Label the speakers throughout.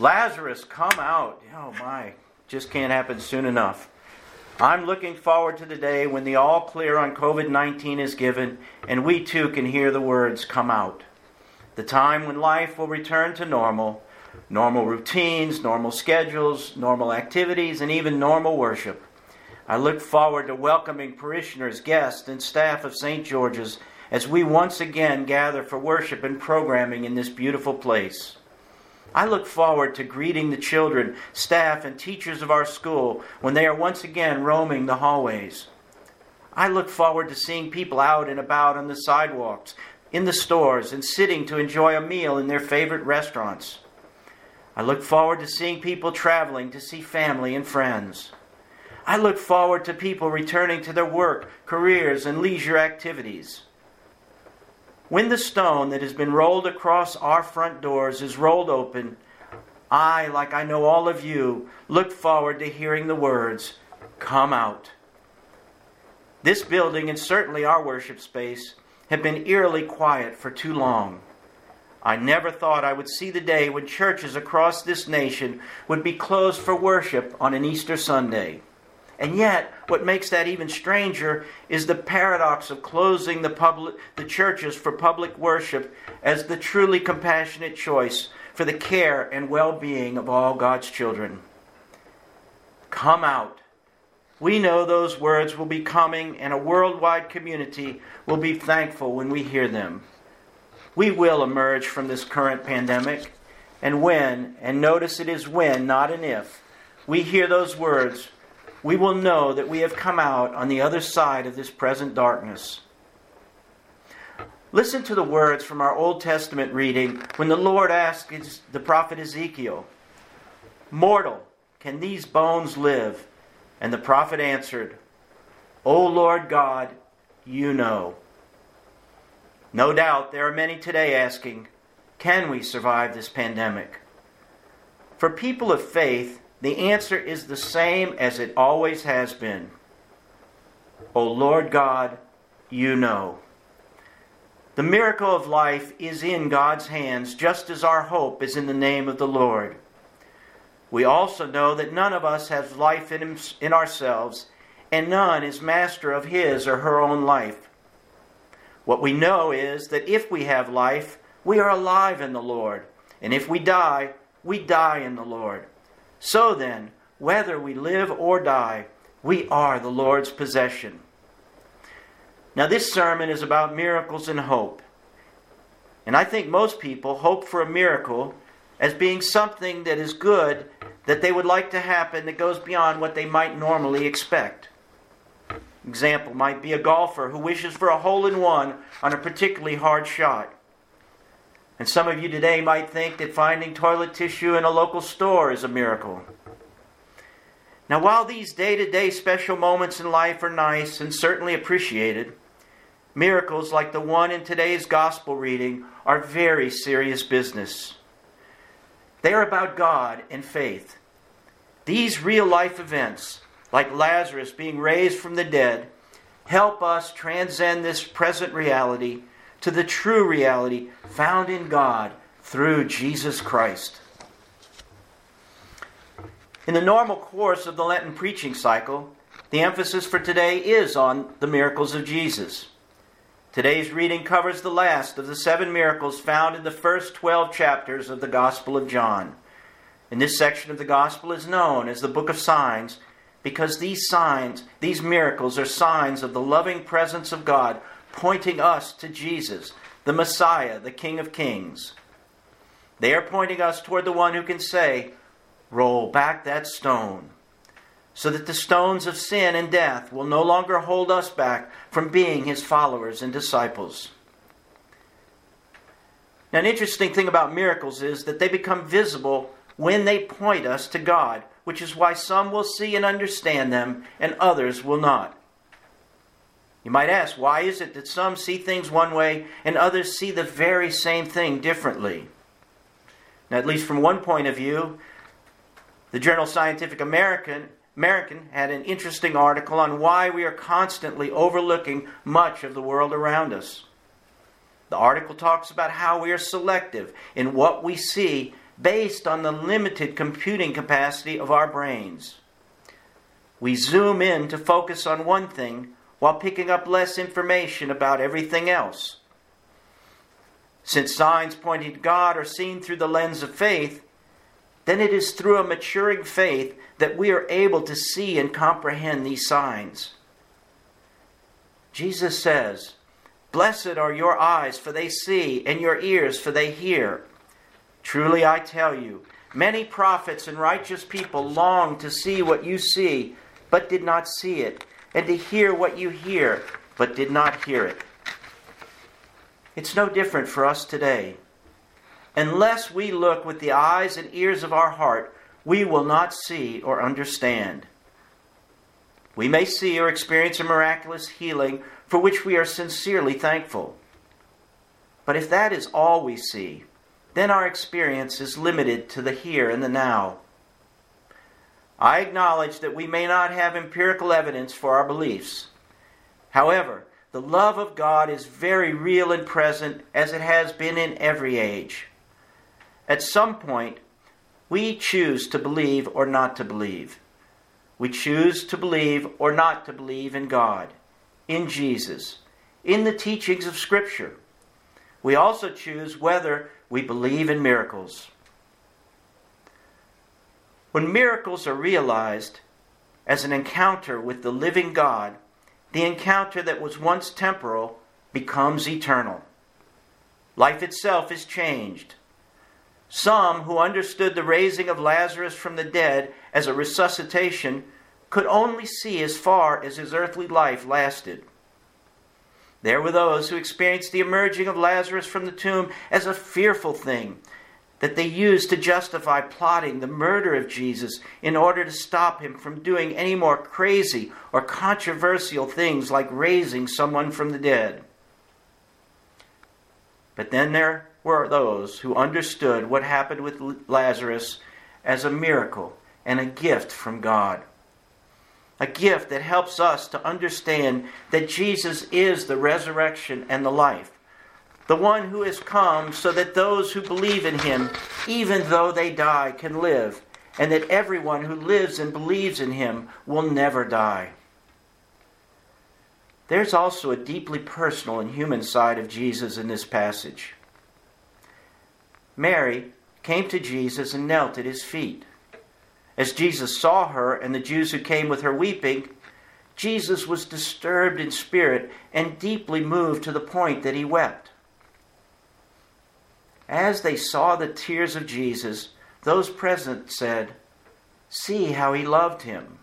Speaker 1: Lazarus, come out. Oh my, just can't happen soon enough. I'm looking forward to the day when the all clear on COVID 19 is given and we too can hear the words, come out. The time when life will return to normal, normal routines, normal schedules, normal activities, and even normal worship. I look forward to welcoming parishioners, guests, and staff of St. George's as we once again gather for worship and programming in this beautiful place. I look forward to greeting the children, staff, and teachers of our school when they are once again roaming the hallways. I look forward to seeing people out and about on the sidewalks, in the stores, and sitting to enjoy a meal in their favorite restaurants. I look forward to seeing people traveling to see family and friends. I look forward to people returning to their work, careers, and leisure activities. When the stone that has been rolled across our front doors is rolled open, I, like I know all of you, look forward to hearing the words, Come out. This building, and certainly our worship space, have been eerily quiet for too long. I never thought I would see the day when churches across this nation would be closed for worship on an Easter Sunday. And yet, what makes that even stranger is the paradox of closing the, public, the churches for public worship as the truly compassionate choice for the care and well being of all God's children. Come out. We know those words will be coming, and a worldwide community will be thankful when we hear them. We will emerge from this current pandemic, and when, and notice it is when, not an if, we hear those words, we will know that we have come out on the other side of this present darkness. Listen to the words from our Old Testament reading when the Lord asked the prophet Ezekiel, Mortal, can these bones live? And the prophet answered, O Lord God, you know. No doubt there are many today asking, Can we survive this pandemic? For people of faith, the answer is the same as it always has been. O Lord God, you know. The miracle of life is in God's hands, just as our hope is in the name of the Lord. We also know that none of us has life in, him, in ourselves, and none is master of his or her own life. What we know is that if we have life, we are alive in the Lord, and if we die, we die in the Lord. So then, whether we live or die, we are the Lord's possession. Now, this sermon is about miracles and hope. And I think most people hope for a miracle as being something that is good that they would like to happen that goes beyond what they might normally expect. Example might be a golfer who wishes for a hole in one on a particularly hard shot. And some of you today might think that finding toilet tissue in a local store is a miracle. Now, while these day to day special moments in life are nice and certainly appreciated, miracles like the one in today's gospel reading are very serious business. They are about God and faith. These real life events, like Lazarus being raised from the dead, help us transcend this present reality to the true reality found in God through Jesus Christ. In the normal course of the Lenten preaching cycle, the emphasis for today is on the miracles of Jesus. Today's reading covers the last of the seven miracles found in the first 12 chapters of the Gospel of John. And this section of the Gospel is known as the Book of Signs because these signs, these miracles, are signs of the loving presence of God pointing us to Jesus, the Messiah, the King of Kings. They are pointing us toward the one who can say, Roll back that stone, so that the stones of sin and death will no longer hold us back from being his followers and disciples. Now, an interesting thing about miracles is that they become visible when they point us to God, which is why some will see and understand them and others will not. You might ask, why is it that some see things one way and others see the very same thing differently? Now, at least from one point of view, the journal Scientific American, American had an interesting article on why we are constantly overlooking much of the world around us. The article talks about how we are selective in what we see based on the limited computing capacity of our brains. We zoom in to focus on one thing while picking up less information about everything else. Since signs pointing to God are seen through the lens of faith, then it is through a maturing faith that we are able to see and comprehend these signs. Jesus says, Blessed are your eyes, for they see, and your ears, for they hear. Truly I tell you, many prophets and righteous people long to see what you see, but did not see it, and to hear what you hear, but did not hear it. It's no different for us today. Unless we look with the eyes and ears of our heart, we will not see or understand. We may see or experience a miraculous healing for which we are sincerely thankful. But if that is all we see, then our experience is limited to the here and the now. I acknowledge that we may not have empirical evidence for our beliefs. However, the love of God is very real and present as it has been in every age. At some point, we choose to believe or not to believe. We choose to believe or not to believe in God, in Jesus, in the teachings of Scripture. We also choose whether we believe in miracles. When miracles are realized as an encounter with the living God, the encounter that was once temporal becomes eternal. Life itself is changed. Some who understood the raising of Lazarus from the dead as a resuscitation could only see as far as his earthly life lasted. There were those who experienced the emerging of Lazarus from the tomb as a fearful thing that they used to justify plotting the murder of Jesus in order to stop him from doing any more crazy or controversial things like raising someone from the dead. But then there were those who understood what happened with Lazarus as a miracle and a gift from God. A gift that helps us to understand that Jesus is the resurrection and the life. The one who has come so that those who believe in him, even though they die, can live, and that everyone who lives and believes in him will never die. There's also a deeply personal and human side of Jesus in this passage. Mary came to Jesus and knelt at his feet. As Jesus saw her and the Jews who came with her weeping, Jesus was disturbed in spirit and deeply moved to the point that he wept. As they saw the tears of Jesus, those present said, See how he loved him.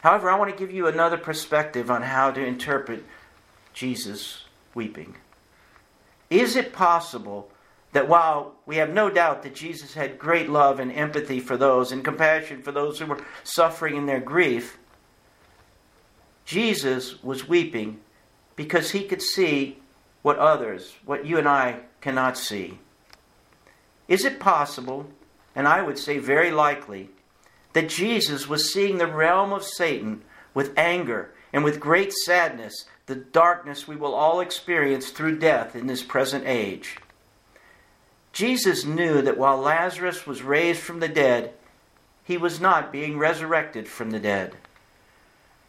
Speaker 1: However, I want to give you another perspective on how to interpret Jesus weeping. Is it possible that while we have no doubt that Jesus had great love and empathy for those and compassion for those who were suffering in their grief, Jesus was weeping because he could see what others, what you and I cannot see. Is it possible, and I would say very likely, that Jesus was seeing the realm of Satan with anger and with great sadness, the darkness we will all experience through death in this present age? Jesus knew that while Lazarus was raised from the dead, he was not being resurrected from the dead.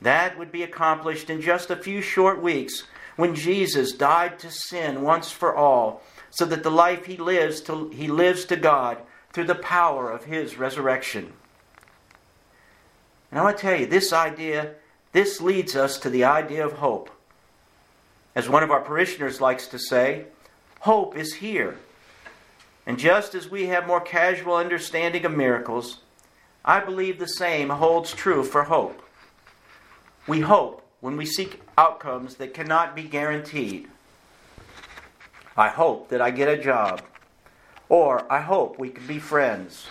Speaker 1: That would be accomplished in just a few short weeks when Jesus died to sin once for all, so that the life he lives to, he lives to God through the power of his resurrection. And I want to tell you, this idea, this leads us to the idea of hope. As one of our parishioners likes to say, hope is here. And just as we have more casual understanding of miracles, I believe the same holds true for hope. We hope when we seek outcomes that cannot be guaranteed. I hope that I get a job. Or I hope we can be friends.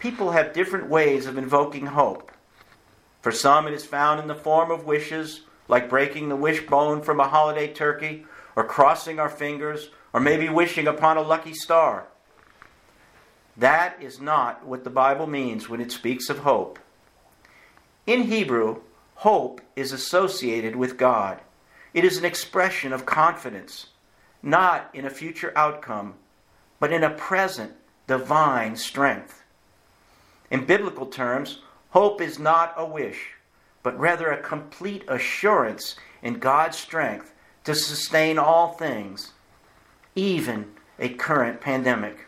Speaker 1: People have different ways of invoking hope. For some, it is found in the form of wishes, like breaking the wishbone from a holiday turkey, or crossing our fingers, or maybe wishing upon a lucky star. That is not what the Bible means when it speaks of hope. In Hebrew, hope is associated with God. It is an expression of confidence, not in a future outcome, but in a present divine strength. In biblical terms, hope is not a wish, but rather a complete assurance in God's strength to sustain all things, even a current pandemic.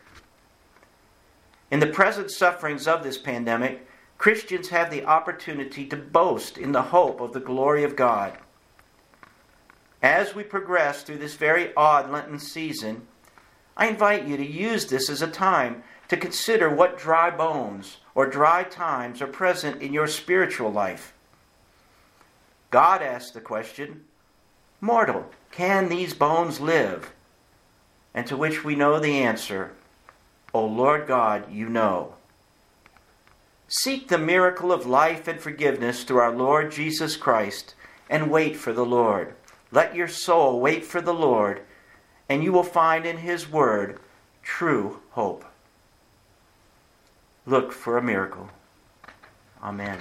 Speaker 1: In the present sufferings of this pandemic, Christians have the opportunity to boast in the hope of the glory of God. As we progress through this very odd Lenten season, I invite you to use this as a time to consider what dry bones or dry times are present in your spiritual life. God asked the question, Mortal, can these bones live? And to which we know the answer, O Lord God, you know. Seek the miracle of life and forgiveness through our Lord Jesus Christ and wait for the Lord. Let your soul wait for the Lord, and you will find in His Word true hope. Look for a miracle. Amen.